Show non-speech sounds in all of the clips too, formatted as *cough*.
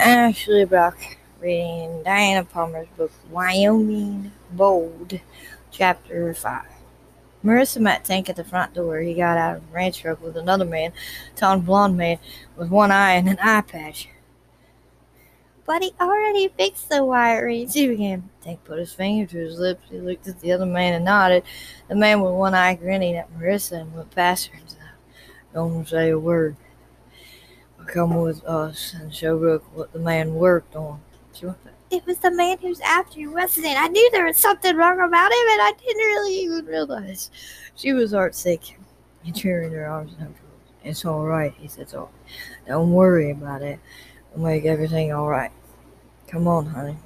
Ashley Brock reading Diana Palmer's book Wyoming Bold, Chapter 5. Marissa met Tank at the front door. He got out of the ranch truck with another man, tall blond man with one eye and an eye patch. But he already fixed the wiring, she began. Tank put his finger to his lips. He looked at the other man and nodded. The man with one eye grinning at Marissa and went past her and Don't say a word. Come with us and show Rook what the man worked on. She went back. It was the man who's after you, wasn't it? I knew there was something wrong about him, and I didn't really even realize. She was heart heartsick and tearing her arms and her It's all right, he said. So don't worry about it. We'll make everything all right. Come on, honey.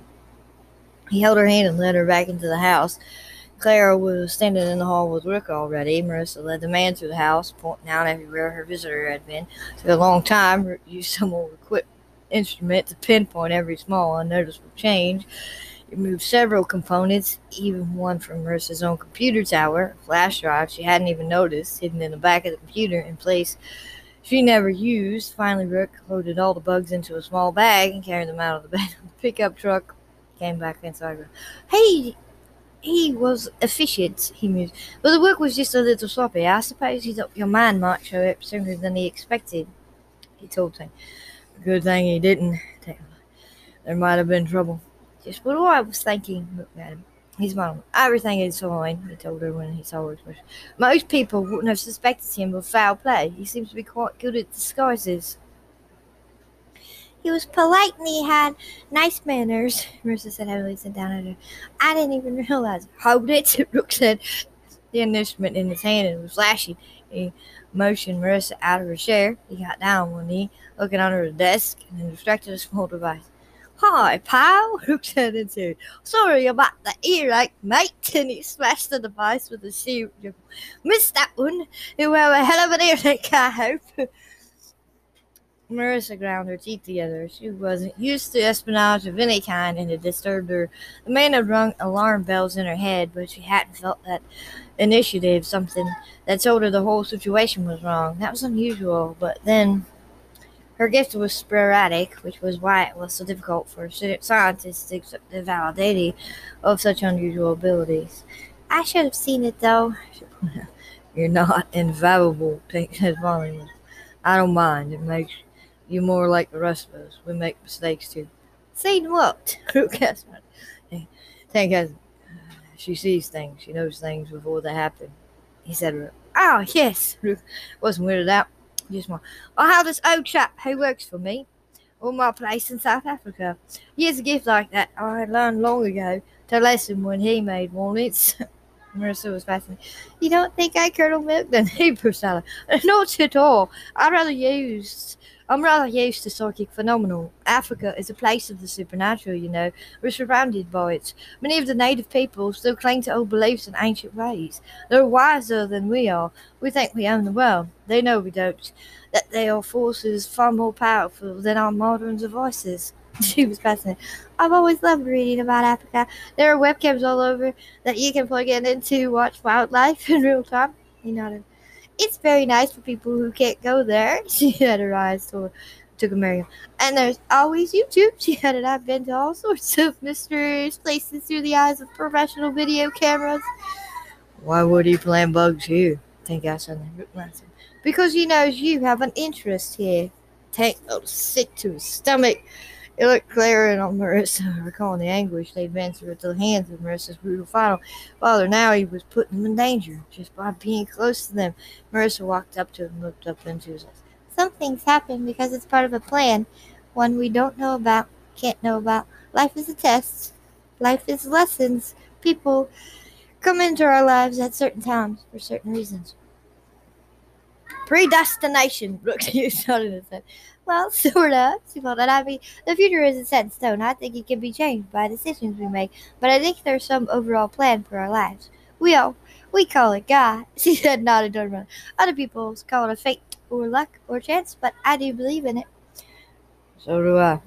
He held her hand and led her back into the house. Clara was standing in the hall with Rick already. Marissa led the man through the house, pointing out everywhere her visitor had been. For a long time. Rick used some old equipment instrument to pinpoint every small, unnoticeable change. He moved several components, even one from Marissa's own computer tower, a flash drive she hadn't even noticed, hidden in the back of the computer in place she never used. Finally, Rick loaded all the bugs into a small bag and carried them out of the *laughs* pickup truck. Came back inside. Hey, he was efficient, he mused, but the work was just a little sloppy. I suppose he thought your man might show up sooner than he expected, he told him. Good thing he didn't. There might have been trouble. Just what I was thinking, looked at him. He's mom. Everything is fine, he told her when he saw her. Most people wouldn't have suspected him of foul play. He seems to be quite good at disguises. He was polite and he had nice manners, *laughs* Marissa said heavily, sat down at her. I didn't even realize. Hold *laughs* it, Rook said, the instrument in his hand and was flashing. He motioned Marissa out of her chair. He got down on one knee, looking under the desk, and then distracted a small device. Hi, pal, *laughs* Rook said into Sorry about the earache, mate. And he smashed the device with a shoe. Missed that one. You have a hell of an earache, I hope. Marissa ground her teeth together. She wasn't used to espionage of any kind, and it disturbed her. The man had rung alarm bells in her head, but she hadn't felt that initiative, something that told her the whole situation was wrong. That was unusual, but then her gift was sporadic, which was why it was so difficult for scientists to accept the validity of such unusual abilities. I should have seen it, though. *laughs* You're not infallible, said Molly. I don't mind. It makes you more like the rest of us. We make mistakes too. Seen what? *laughs* Tank has. She sees things. She knows things before they happen. He said, "Oh yes." *laughs* Wasn't weirded out. Just more. Oh, I have this old chap who works for me on my place in South Africa. He has a gift like that. I learned long ago to lesson when he made walnuts. *laughs* Marissa was fascinated. You don't think I curdle milk? Then he burst out. Not at all. I'd rather use I'm rather used to psychic phenomena. Africa is a place of the supernatural, you know. We're surrounded by it. Many of the native people still cling to old beliefs and ancient ways. They're wiser than we are. We think we own the world. They know we don't. That they are forces far more powerful than our modern devices. *laughs* she was fascinated. I've always loved reading about Africa. There are webcams all over that you can plug in into watch wildlife *laughs* in real time. He nodded. It's very nice for people who can't go there. *laughs* She had her eyes toward America. And there's always YouTube. *laughs* She had it. I've been to all sorts of mysterious places through the eyes of professional video cameras. Why would he plant bugs here? Tank asked something. Because he knows you have an interest here. Tank felt sick to his stomach. It looked glaring on Marissa, recalling the anguish they'd been through at the hands of Marissa's brutal final father. Now he was putting them in danger just by being close to them. Marissa walked up to him and looked up into his eyes. Some things happen because it's part of a plan, one we don't know about, can't know about. Life is a test. Life is lessons. People come into our lives at certain times for certain reasons. Predestination, *laughs* Brooks you started to say. Well, *laughs* sort of. Well, that I mean, the future isn't set in stone. I think it can be changed by decisions we make, but I think there's some overall plan for our lives. We all we call it God. *laughs* She said, nodded to Other people call it fate or luck or chance, but I do believe in it. So do I.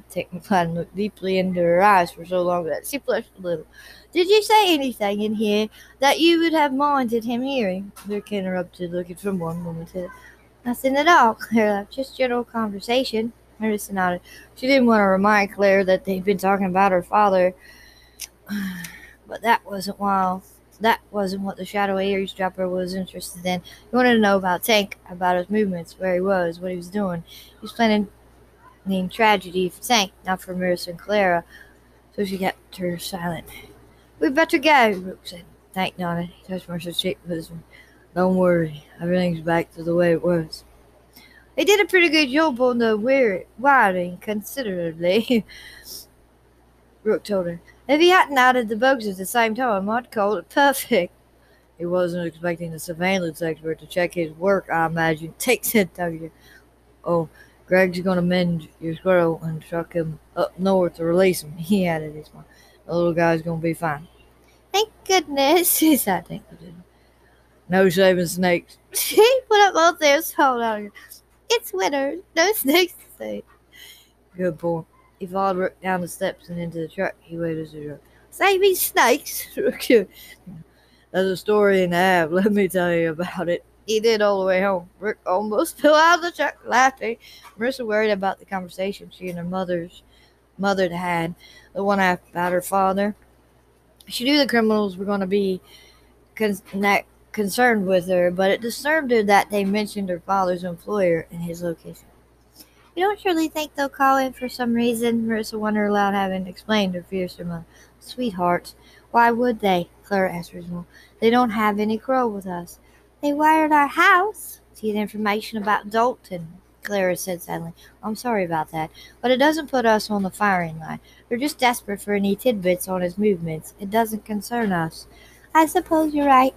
And looked deeply into her eyes for so long that she blushed a little. Did you say anything in here that you would have minded him hearing? Luke interrupted, looking from one woman to the Nothing at all, Clara. Just general conversation. Marissa nodded. She didn't want to remind Claire that they'd been talking about her father, *sighs* but that wasn't while that wasn't what the shadowy eavesdropper was interested in. He wanted to know about Tank, about his movements, where he was, what he was doing. He was planning tragedy for Tank, not for Marissa and Clara, so she kept her silent. We'd better go, Rook said. Tank nodded. He touched Marissa's cheek with his Don't worry, everything's back to the way it was. They did a pretty good job on the wiring, considerably, *laughs* Rook told her. If he hadn't added the bugs at the same time, I'd call it perfect. He wasn't expecting the surveillance expert to check his work, I imagine. *laughs* Take said W. Oh, Greg's gonna mend your squirrel and truck him up north to release him. He added his smile. The little guy's gonna be fine. Thank goodness, *laughs* he said. Thank goodness. No saving snakes. *laughs* He put up both their hold on. It's winter. No *laughs* snakes to see. Good boy. He followed Rook down the steps and into the truck. He waited as the truck. Save me snakes. *laughs* There's a story in the half. Let me tell you about it. He did all the way home. Rick almost fell out of the truck laughing. Marissa worried about the conversation she and her mother's mother had, the one about her father. She knew the criminals were going to be con- concerned with her, but it disturbed her that they mentioned her father's employer and his location. You don't surely think they'll call in for some reason? Marissa wondered aloud, having explained her fears to her mother. Sweethearts, why would they? Clara asked reasonable. They don't have any quarrel with us. They wired our house to get information about Dalton, Clara said sadly. I'm sorry about that, but it doesn't put us on the firing line. We're just desperate for any tidbits on his movements. It doesn't concern us. I suppose you're right.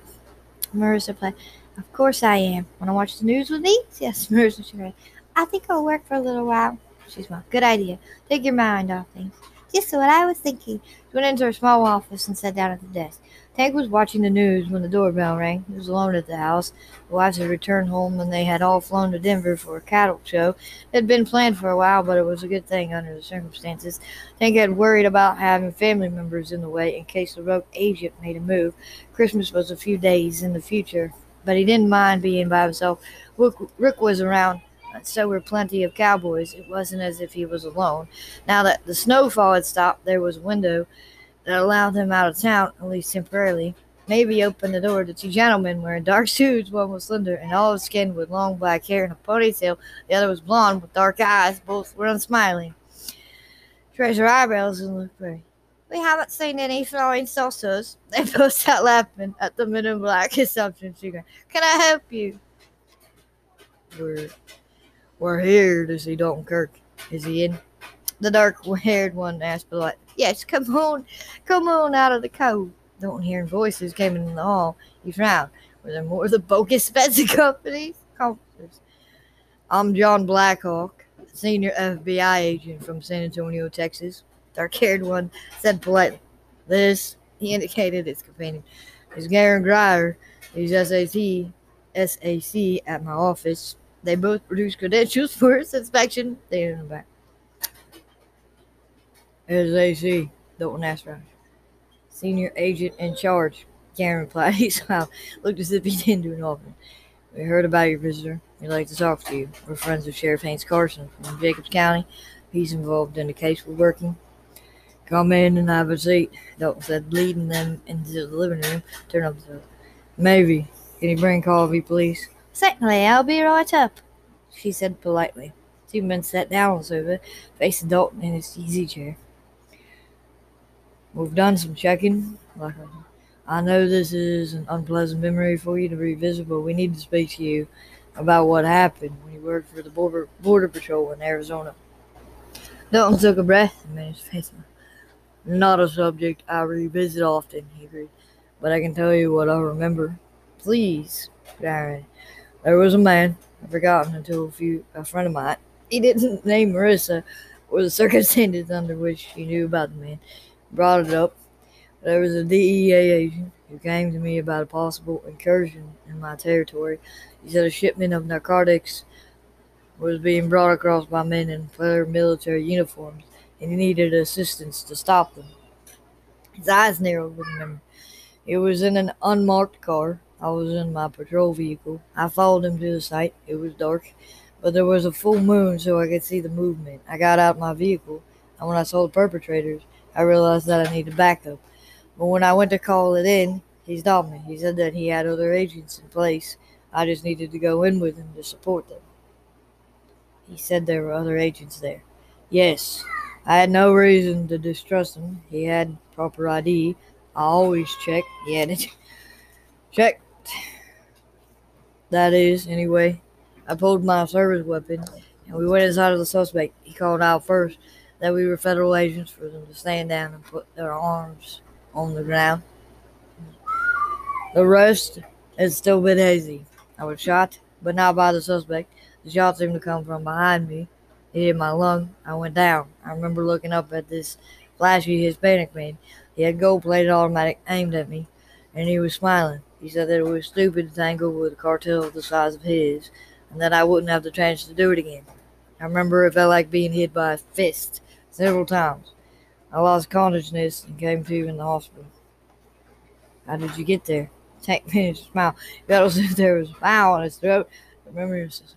Marissa played. Of course I am. Want to watch the news with me? *laughs* Yes, Marissa. She read. I think I'll work for a little while. She smiled. Good idea. Take your mind off things. Just what I was thinking. She went into her small office and sat down at the desk. Tank was watching the news when the doorbell rang. He was alone at the house. The wives had returned home and they had all flown to Denver for a cattle show. It had been planned for a while, but it was a good thing under the circumstances. Tank had worried about having family members in the way in case the rogue agent made a move. Christmas was a few days in the future, but he didn't mind being by himself. Rook, Rook was around and so were plenty of cowboys. It wasn't as if he was alone. Now that the snowfall had stopped, there was a window that allowed him out of town, at least temporarily. Maybe opened the door to two gentlemen wearing dark *laughs* suits. One was slender and olive skinned with long black hair and a ponytail. The other was blond with dark eyes. Both were unsmiling. Raised her eyebrows and looked pretty. We haven't seen any flying saucers. *laughs* They both sat laughing at the men in black assumption. She Can I help you? We're we're here to see Dalton Kirk. Is he in? The dark haired one asked politely. Yes, come on, come on out of the cold. Dalton hearing voices came in the hall. He frowned. Were there more of the bogus fencing companies? I'm Jon Blackhawk, senior FBI agent from San Antonio, Texas. Dark haired one said politely. This, he indicated his companion, is Garon Grier. He's SAC, SAC at my office. They both produce credentials *laughs* for its inspection. They in the back. As AC, Dalton asked around. Senior agent in charge. Karen replied. *laughs* He smiled. Looked as if he didn't do an often. We heard about your visitor. We'd like to talk to you. We're friends of Sheriff Hayes Carson from Jacobs County. He's involved in the case we're working. Come in and have a seat, Dalton said, leading them into the living room. Turn up the Maybe. Can you bring coffee, please? Certainly, I'll be right up, she said politely. Two men sat down on the sofa, facing Dalton in his easy chair. We've done some checking. I know this is an unpleasant memory for you to revisit, but we need to speak to you about what happened when you worked for the border, border patrol in Arizona. Dalton took a breath and made his face. Not a subject I revisit often, he agreed, but I can tell you what I remember. Please, Darren. There was a man, I've forgotten until a few a friend of mine. He didn't *laughs* name Marissa or the circumstances under which she knew about the man. Brought it up. There was a DEA agent who came to me about a possible incursion in my territory. He said a shipment of narcotics was being brought across by men in federal military uniforms, and he needed assistance to stop them. His eyes narrowed with memory. It was in an unmarked car I was in my patrol vehicle. I followed him to the site. It was dark. but there was a full moon so I could see the movement. I got out my vehicle, and when I saw the perpetrators, I realized that I needed backup. But when I went to call it in, he stopped me. He said that he had other agents in place. I just needed to go in with him to support them. He said there were other agents there. Yes, I had no reason to distrust him. He had proper ID. I always check. He had it *laughs* checked. That is, anyway. I pulled my service weapon and we went inside of the suspect. He called out first that we were federal agents for them to stand down and put their arms on the ground. The rest has still been hazy. I was shot, but not by the suspect. The shot seemed to come from behind me. It hit my lung. I went down. I remember looking up at this flashy Hispanic man. He had a gold plated automatic aimed at me, and he was smiling. He said that it was stupid to tangle with a cartel the size of his, and that I wouldn't have the chance to do it again. I remember it felt like being hit by a fist several times. I lost consciousness and came to in the hospital. How did you get there? *laughs* Tank managed to smile. He felt as if there was a smile on his throat. I remember he was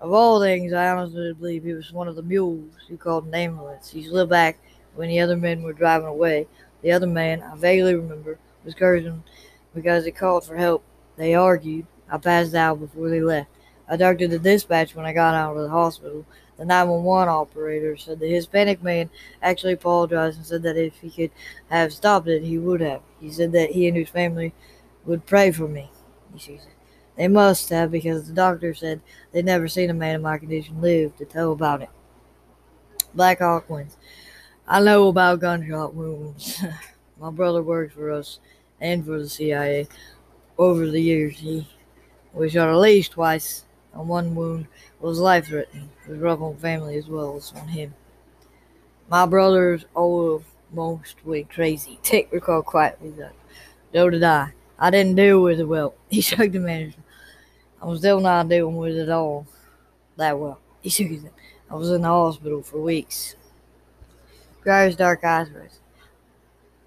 of all things, I honestly believe he was one of the mules who called an ambulance. He slid back when the other men were driving away. The other man, I vaguely remember, was cursing because he called for help. They argued. I passed out before they left. I talked to the dispatch when I got out of the hospital. The 911 operator said the Hispanic man actually apologized and said that if he could have stopped it, he would have. He said that he and his family would pray for me. They must have because the doctor said they'd never seen a man in my condition live to tell about it. Blackhawk wins. I know about gunshot wounds. *laughs* my brother worked for us and for the CIA. Over the years, he was shot at least twice, and one wound was life threatening. It was rough on family as well as on him. My brother's almost went crazy. Tick recalled quietly that. So did I. I didn't deal with it well. *laughs* He shook the manager. I was still not dealing with it all that well. He shook his head. I was in the hospital for weeks. Grier's dark eyes rose.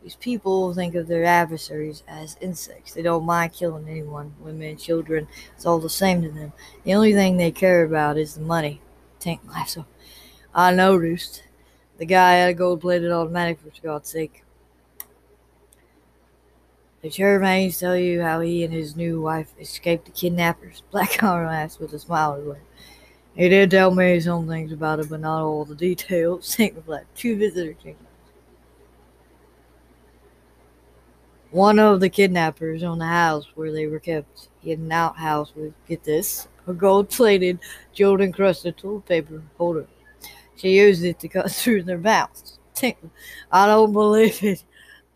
These people think of their adversaries as insects. They don't mind killing anyone, women, children. It's all the same to them. The only thing they care about is the money. Tank laughs. I noticed. The guy had a gold plated automatic, for God's sake. Did Charmaine tell you how he and his new wife escaped the kidnappers? *laughs* Blackheart asked with a smile. He did tell me some things about it, but not all the details. *laughs* Sync replied. Two visitors. One of the kidnappers owned the house where they were kept. He had an outhouse with, get this, a gold-plated, jewel-encrusted toilet paper holder. She used it to cut *laughs* through their mouths. I don't believe it.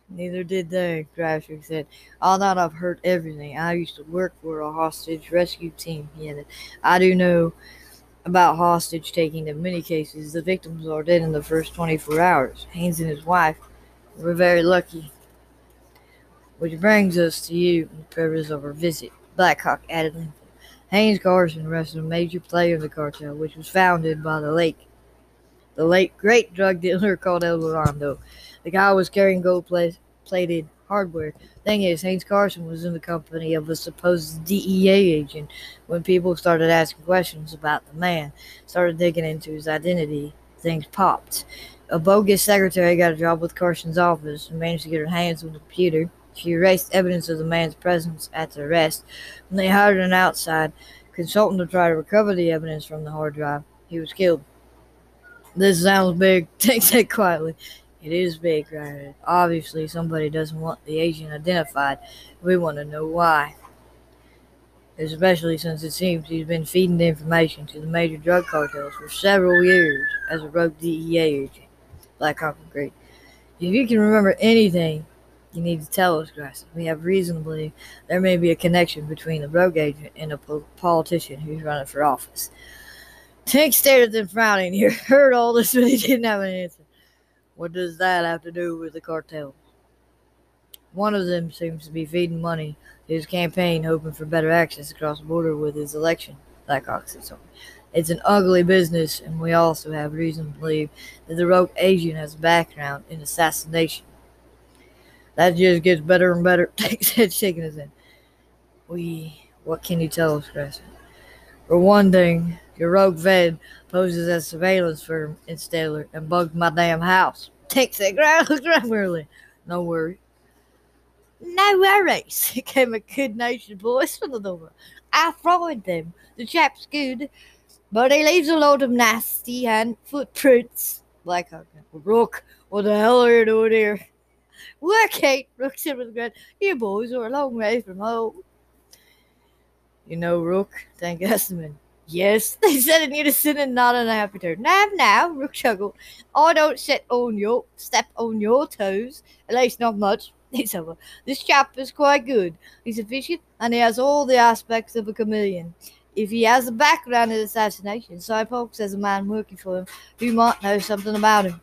Neither did they, Grashik said. All that I've heard everything. I used to work for a hostage rescue team, he added. I do know about hostage taking in many cases. The victims are dead in the first 24 hours. Hayes and his wife were very lucky. Which brings us to you and the purpose of our visit. Blackhawk added Hayes Carson was a major player in the cartel, which was founded by the late, the late great drug dealer called El Dorado. The guy was carrying gold plated hardware. Thing is, Hayes Carson was in the company of a supposed DEA agent when people started asking questions about the man, started digging into his identity. Things popped. A bogus secretary got a job with Carson's office and managed to get her hands on the computer. She erased evidence of the man's presence at the arrest. When they hired an outside consultant to try to recover the evidence from the hard drive, he was killed. This sounds big. *laughs* Take that quietly. It is big, right? Obviously, somebody doesn't want the agent identified. We want to know why. Especially since it seems he's been feeding the information to the major drug cartels for several years as a rogue DEA agent. Blackhawk agreed. If you can remember anything, you need to tell us, Grass. We have reason to believe there may be a connection between the rogue agent and a politician who's running for office. Tank stared at them frowning. He *laughs* heard all this, but he didn't have an answer. What does that have to do with the cartel? One of them seems to be feeding money to his campaign, hoping for better access across the border with his election. Blackhawk said. It's an ugly business, and we also have reason to believe that the rogue agent has a background in assassination. That just gets better and better. Takes head shaking his head. We, what can you tell us, Chris? For one thing, Your rogue vet poses as a surveillance firm in and bugged my damn house. Ground *laughs* looks around. No worry. No worries, *laughs* came a good natured voice from the door. I followed them. The chap's good, but he leaves a load of nasty hand footprints. Blackhawk, Rook, what the hell are you doing here? Work, Kate, Rook said with a grin. You boys are a long way from home. You know, Rook, thank Esmond. Yes, *laughs* they said in unison and not in a happy turn. Now, now, Rook chuckled. I don't sit on your step on your toes, at least not much. *laughs* He's over. This chap is quite good. He's efficient and he has all the aspects of a chameleon. If he has a background in assassination, so folks as a man working for him who might know something about him.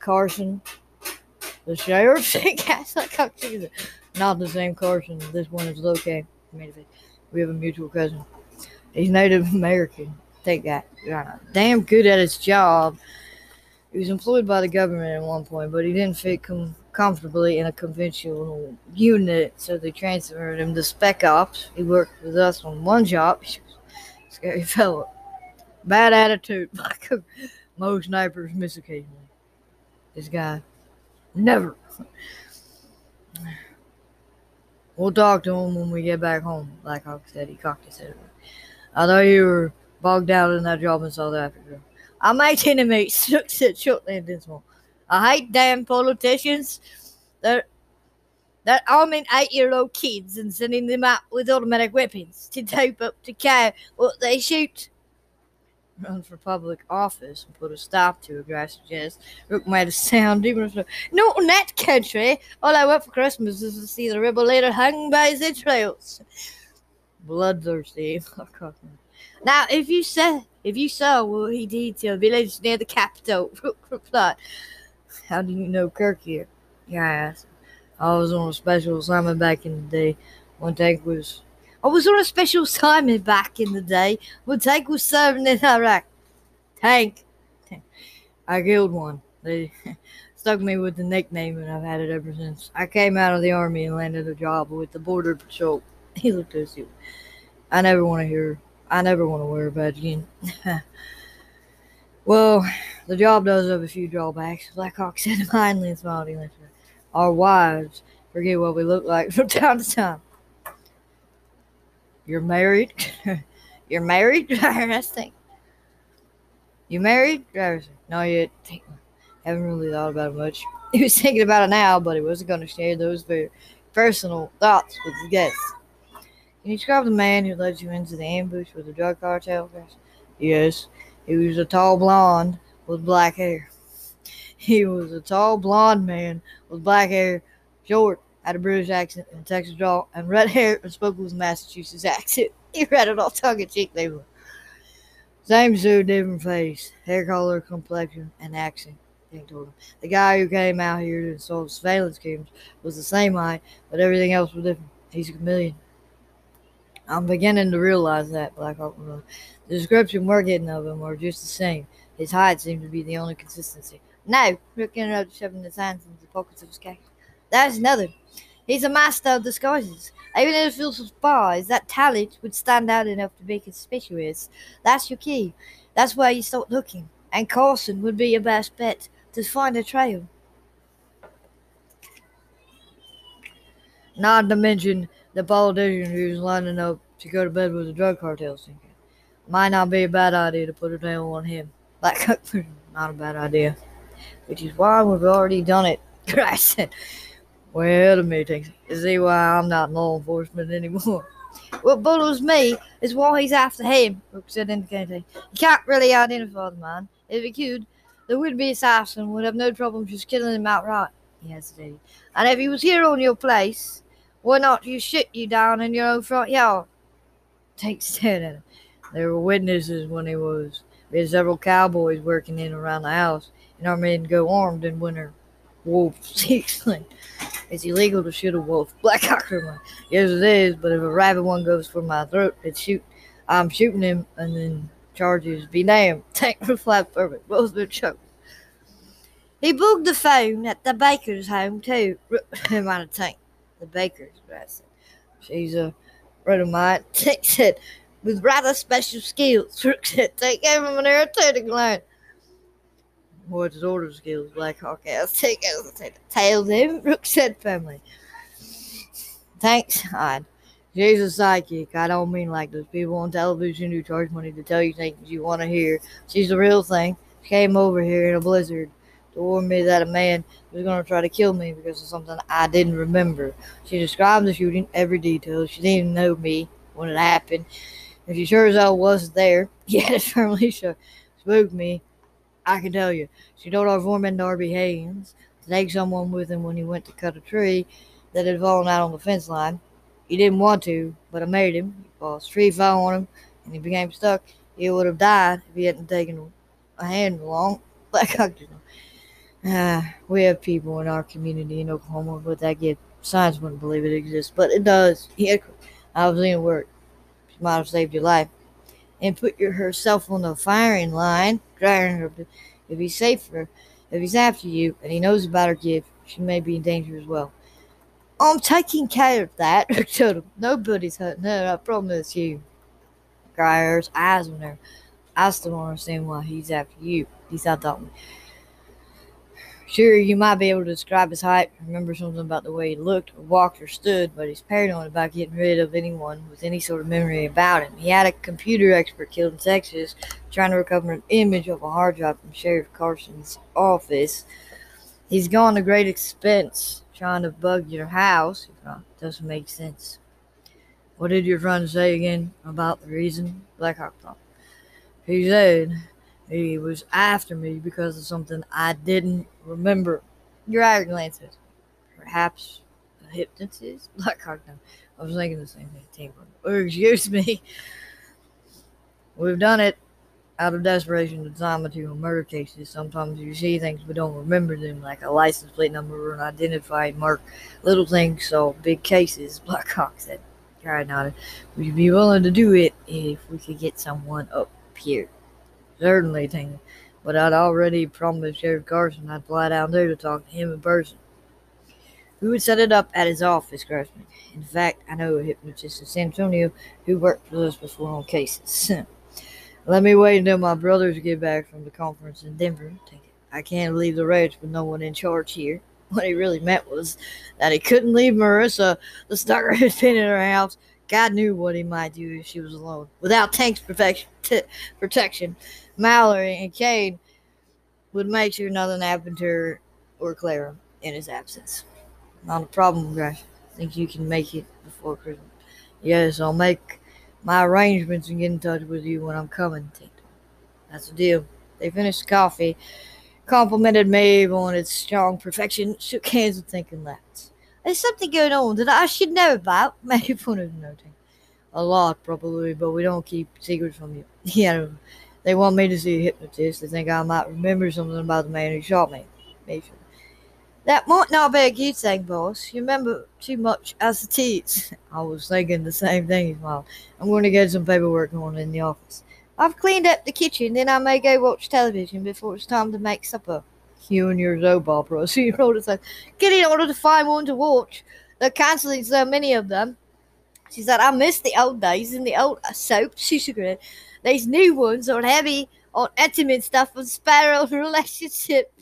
Carson, the sheriff, *laughs* not the same Carson. This one is located. We have a mutual cousin. He's Native American. Take that. Damn good at his job. He was employed by the government at one point, but he didn't fit com- comfortably in a conventional unit, so they transferred him to Spec Ops. He worked with us on one job. Scary *laughs* fellow. Bad attitude. *laughs* Most snipers miss occasionally. This guy, never. We'll talk to him when we get back home, Blackhawk said. He cocked his head. I thought you were bogged down in that job in South Africa. I made *laughs* enemies, said shortly and dismal. I hate damn politicians that that arming eight-year-old kids and sending them out with automatic weapons to tape up to care what they shoot. Run for public office and put a stop to it, I suggest. Rook made a sound even if not in that country. All I want for Christmas is to see the rebel leader hung by his entrails. Bloodthirsty. *laughs* now, if you said if you saw what he did to a village near the capital, *laughs* how do you know Kirk here? Yeah, I asked. I was on a special assignment back in the day when Tank was. I was on a special assignment back in the day when Tank was serving in Iraq. Tank. I killed one. They *laughs* stuck me with the nickname, and I've had it ever since. I came out of the army and landed a job with the Border Patrol. He looked at you. I never want to hear. I never want to wear a badge again. *laughs* well, the job does have a few drawbacks. Blackhawk said *laughs* kindly and smiled. Our wives forget what we look like *laughs* from time to time. You're married? You're married? That's thing. You married? Not yet. Haven't really thought about it much. He was thinking about it now, but he wasn't going to share those very personal thoughts with his guests. Can you describe the man who led you into the ambush with the drug cartel? Yes. He was a tall blonde with black hair. He was a tall blond man with black hair, short, had a British accent and Texas drawl, and red hair and spoke with a Massachusetts *laughs* accent. He read it all tongue in cheek. They were same suit, different face, hair color, complexion, and accent. The guy who came out here to install surveillance cameras was the same height, but everything else was different. He's a chameleon. I'm beginning to realize that, Blackhawk. Uh, uh, the description we're getting of him are just the same. His height seemed to be the only consistency. No, Rook interrupted, shoving his hands into the pockets of his khaki. That's another. He's a master of disguises. Even if he was spies, that talent would stand out enough to be conspicuous. That's your key. That's where you start looking. And Carson would be your best bet to find a trail. Not to mention the politician who's lining up to go to bed with the drug cartel syndicate. Might not be a bad idea to put a nail on him. Like, *laughs* not a bad idea. Which is why we've already done it. *laughs* I said, well, the meeting. You see why I'm not in law enforcement anymore. What bothers me is why he's after him, Rook said indicating. You can't really identify the man. If he could, the would-be assassin would have no problem just killing him outright. He hesitated. And if he was here on your place, why not you shoot you down in your own front yard? At him. There were witnesses when he was. We had several cowboys working in around the house, and our men go armed in winter. Wolf *laughs* exclaimed. It's illegal to shoot a wolf. Black Hawker, yes, it is, but if a rabbit one goes for my throat, it's shoot. I'm shooting him, and then charges be damned. *laughs* Tank replied perfect. Both been choked. He booked the phone at the baker's home, too. *laughs* Him out of Tank. The baker's, I. She's a friend of mine. *laughs* Tank said, with rather special skills. *laughs* Rook said, Take of an irritating line. What *laughs* sort of skills? Blackhawk asked. Take the tails him, Rook said firmly. Thanks, Hyde. She's a psychic. I don't mean like those people on television who charge money to tell you things you want to hear. She's the real thing. She came over here in a blizzard to warn me that a man was going to try to kill me because of something I didn't remember. She described the shooting, every detail. She didn't even know me when it happened. If she sure as hell wasn't there, yet it firmly spooked me. I can tell you. She told our foreman Darby Haynes to take someone with him when he went to cut a tree that had fallen out on the fence line. He didn't want to, but I made him. Well, the tree fell on him, and he became stuck. He would have died if he hadn't taken a hand along. *laughs* Like I uh, *sighs* we have people in our community in Oklahoma with that gift. Science wouldn't believe it exists, but it does. *laughs* Yeah, I was in work. She might have saved your life. And put your, herself on the firing line. If he's safer, if he's after you, and he knows about her gift, she may be in danger as well. I'm taking care of that. *laughs* Nobody's hurting her. I promise you. Grier's eyes on her. I still don't understand why he's after you. He's said that. Sure, you might be able to describe his height, remember something about the way he looked, or walked, or stood, but he's paranoid about getting rid of anyone with any sort of memory about him. He had a computer expert killed in Texas trying to recover an image of a hard drive from Sheriff Carson's office. He's gone to great expense trying to bug your house. It doesn't make sense. What did your friend say again about the reason? Blackhawk thought. He said he was after me because of something I didn't remember. Your eye glances. Perhaps a hypnotist? *laughs* Blackhawk, no. I was thinking the same thing. Or oh, excuse me. *laughs* We've done it out of desperation to time into murder cases. Sometimes you see things but don't remember them, like a license plate number or an identified mark. Little things, so big cases. *laughs* Blackhawk said. Guy nodded. Would you be willing to do it if we could get someone up here? Certainly, Tina. But I'd already promised Sheriff Carson I'd fly down there to talk to him in person. We would set it up at his office, Grossman. In fact, I know a hypnotist in San Antonio who worked with us before on cases. *laughs* Let me wait until my brothers get back from the conference in Denver. I can't leave the ranch with no one in charge here. *laughs* What he really meant was that he couldn't leave Marissa. The stalker had been in her house. God knew what he might do if she was alone. Without Tank's *laughs* protection, Mallory and Cane would make sure nothing happened to her or Clara in his absence. Not a problem, Grash. I think you can make it before Christmas? Yes, I'll make my arrangements and get in touch with you when I'm coming. That's the deal. They finished the coffee, complimented Mavie on its strong perfection, shook hands and thinking left. There's something going on that I should know about. *laughs* Mavie wanted to know. A lot, probably, but we don't keep secrets from you. *laughs* Yeah, they want me to see a hypnotist. They think I might remember something about the man who shot me. That might not be a good thing, boss. You remember too much as it is. *laughs* I was thinking the same thing, Mom. I'm going to get some paperwork going in the office. I've cleaned up the kitchen, then I may go watch television before it's time to make supper. You and your soap opera. *laughs* So you wrote said, get in order to find one to watch. They're cancelling so many of them. She said, I miss the old days and the old soaps. She head. These new ones are heavy on intimate stuff and sparrow *laughs* relationship.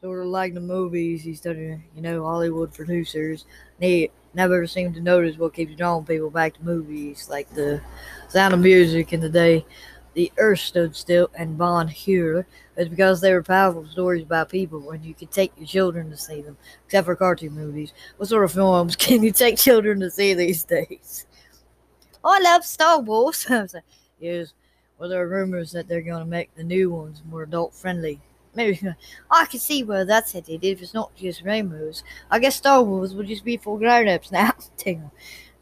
Sort of like the movies he studied, you know, Hollywood producers. They never seem to notice what keeps drawing people back to movies, like the sound of music in the day the earth stood still and Ben Hur. It's because they were powerful stories about people and you could take your children to see them, except for cartoon movies. What sort of films *laughs* can you take children to see these days? I love Star Wars. *laughs* yes, well, there are rumors that they're going to make the new ones more adult friendly. Maybe *laughs* I can see where that's headed if it's not just rainbows. I guess Star Wars will just be for grown ups now. *laughs* they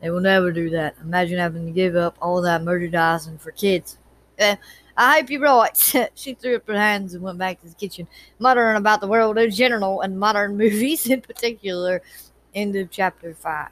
will never do that. Imagine having to give up all that merchandising for kids. Uh, I hope you're right. she threw up her hands and went back to the kitchen, muttering about the world in general and modern movies in particular. End of chapter 5.